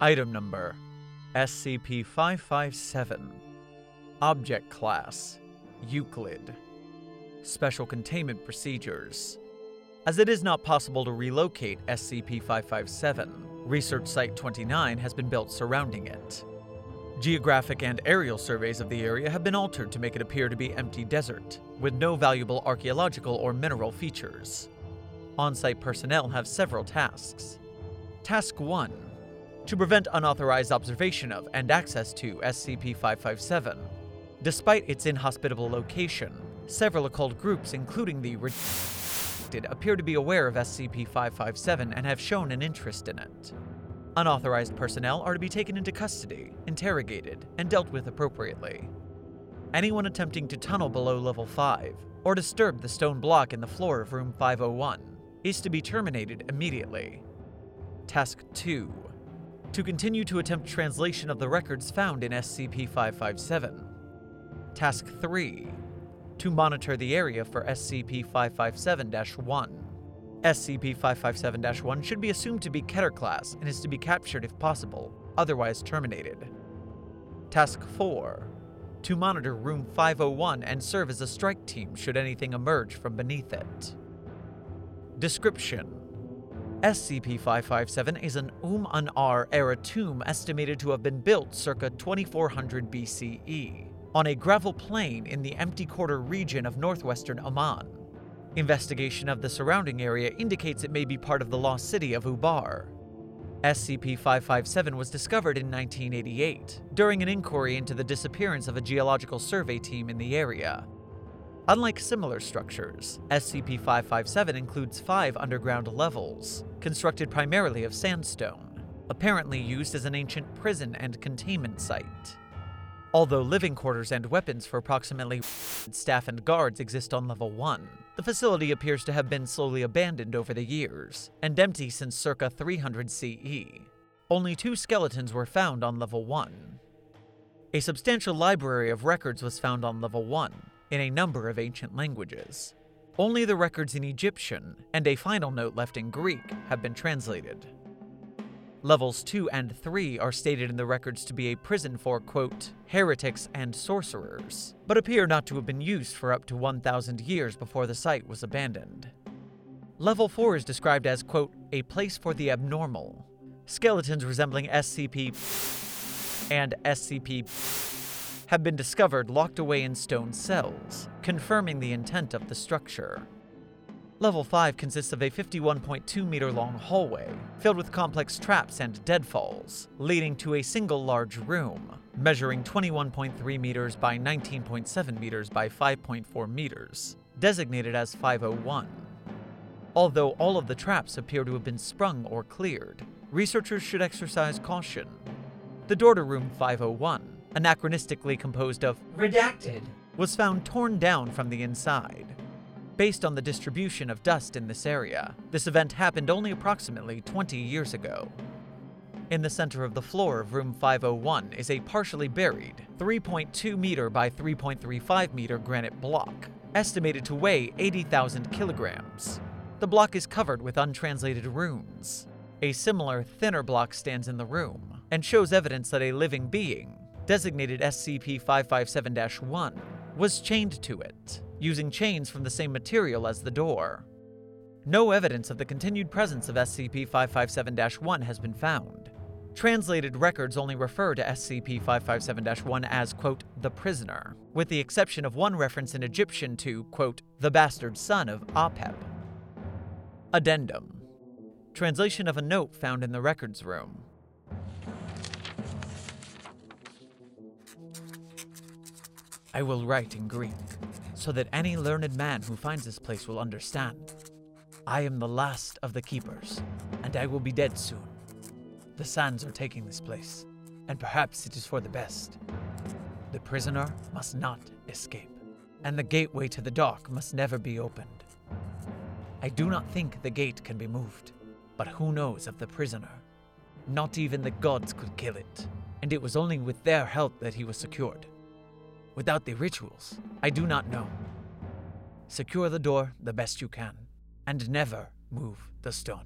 Item number SCP 557. Object Class Euclid. Special Containment Procedures. As it is not possible to relocate SCP 557, Research Site 29 has been built surrounding it. Geographic and aerial surveys of the area have been altered to make it appear to be empty desert, with no valuable archaeological or mineral features. On site personnel have several tasks. Task 1 To prevent unauthorized observation of and access to SCP 557. Despite its inhospitable location, several occult groups, including the Redacted, appear to be aware of SCP 557 and have shown an interest in it. Unauthorized personnel are to be taken into custody, interrogated, and dealt with appropriately. Anyone attempting to tunnel below level 5 or disturb the stone block in the floor of room 501 is to be terminated immediately. Task 2 To continue to attempt translation of the records found in SCP 557. Task 3 To monitor the area for SCP 557 1. SCP 557 1 should be assumed to be Keter class and is to be captured if possible, otherwise terminated. Task 4 To monitor Room 501 and serve as a strike team should anything emerge from beneath it. Description SCP 557 is an Um Anar era tomb estimated to have been built circa 2400 BCE on a gravel plain in the Empty Quarter region of northwestern Oman. Investigation of the surrounding area indicates it may be part of the lost city of Ubar. SCP 557 was discovered in 1988 during an inquiry into the disappearance of a geological survey team in the area. Unlike similar structures, SCP 557 includes five underground levels, constructed primarily of sandstone, apparently used as an ancient prison and containment site. Although living quarters and weapons for approximately staff and guards exist on level 1, the facility appears to have been slowly abandoned over the years and empty since circa 300 CE. Only two skeletons were found on level 1. A substantial library of records was found on level 1 in a number of ancient languages. Only the records in Egyptian and a final note left in Greek have been translated. Levels 2 and 3 are stated in the records to be a prison for, quote, heretics and sorcerers, but appear not to have been used for up to 1,000 years before the site was abandoned. Level 4 is described as, quote, a place for the abnormal. Skeletons resembling SCP and SCP have been discovered locked away in stone cells, confirming the intent of the structure. Level 5 consists of a 51.2 meter long hallway filled with complex traps and deadfalls, leading to a single large room, measuring 21.3 meters by 19.7 meters by 5.4 meters, designated as 501. Although all of the traps appear to have been sprung or cleared, researchers should exercise caution. The door to room 501, anachronistically composed of Redacted. was found torn down from the inside. Based on the distribution of dust in this area, this event happened only approximately 20 years ago. In the center of the floor of room 501 is a partially buried 3.2 meter by 3.35 meter granite block, estimated to weigh 80,000 kilograms. The block is covered with untranslated runes. A similar, thinner block stands in the room and shows evidence that a living being, designated SCP 557 1, was chained to it, using chains from the same material as the door. No evidence of the continued presence of SCP 557 1 has been found. Translated records only refer to SCP 557 1 as, quote, the prisoner, with the exception of one reference in Egyptian to, quote, the bastard son of Apep. Addendum Translation of a note found in the records room. I will write in Greek, so that any learned man who finds this place will understand. I am the last of the keepers, and I will be dead soon. The sands are taking this place, and perhaps it is for the best. The prisoner must not escape, and the gateway to the Duat must never be opened. I do not think the gate can be moved, but who knows of the prisoner? Not even the gods could kill it, and it was only with their help that he was secured. Without the rituals, I do not know. Secure the door the best you can, and never move the stone.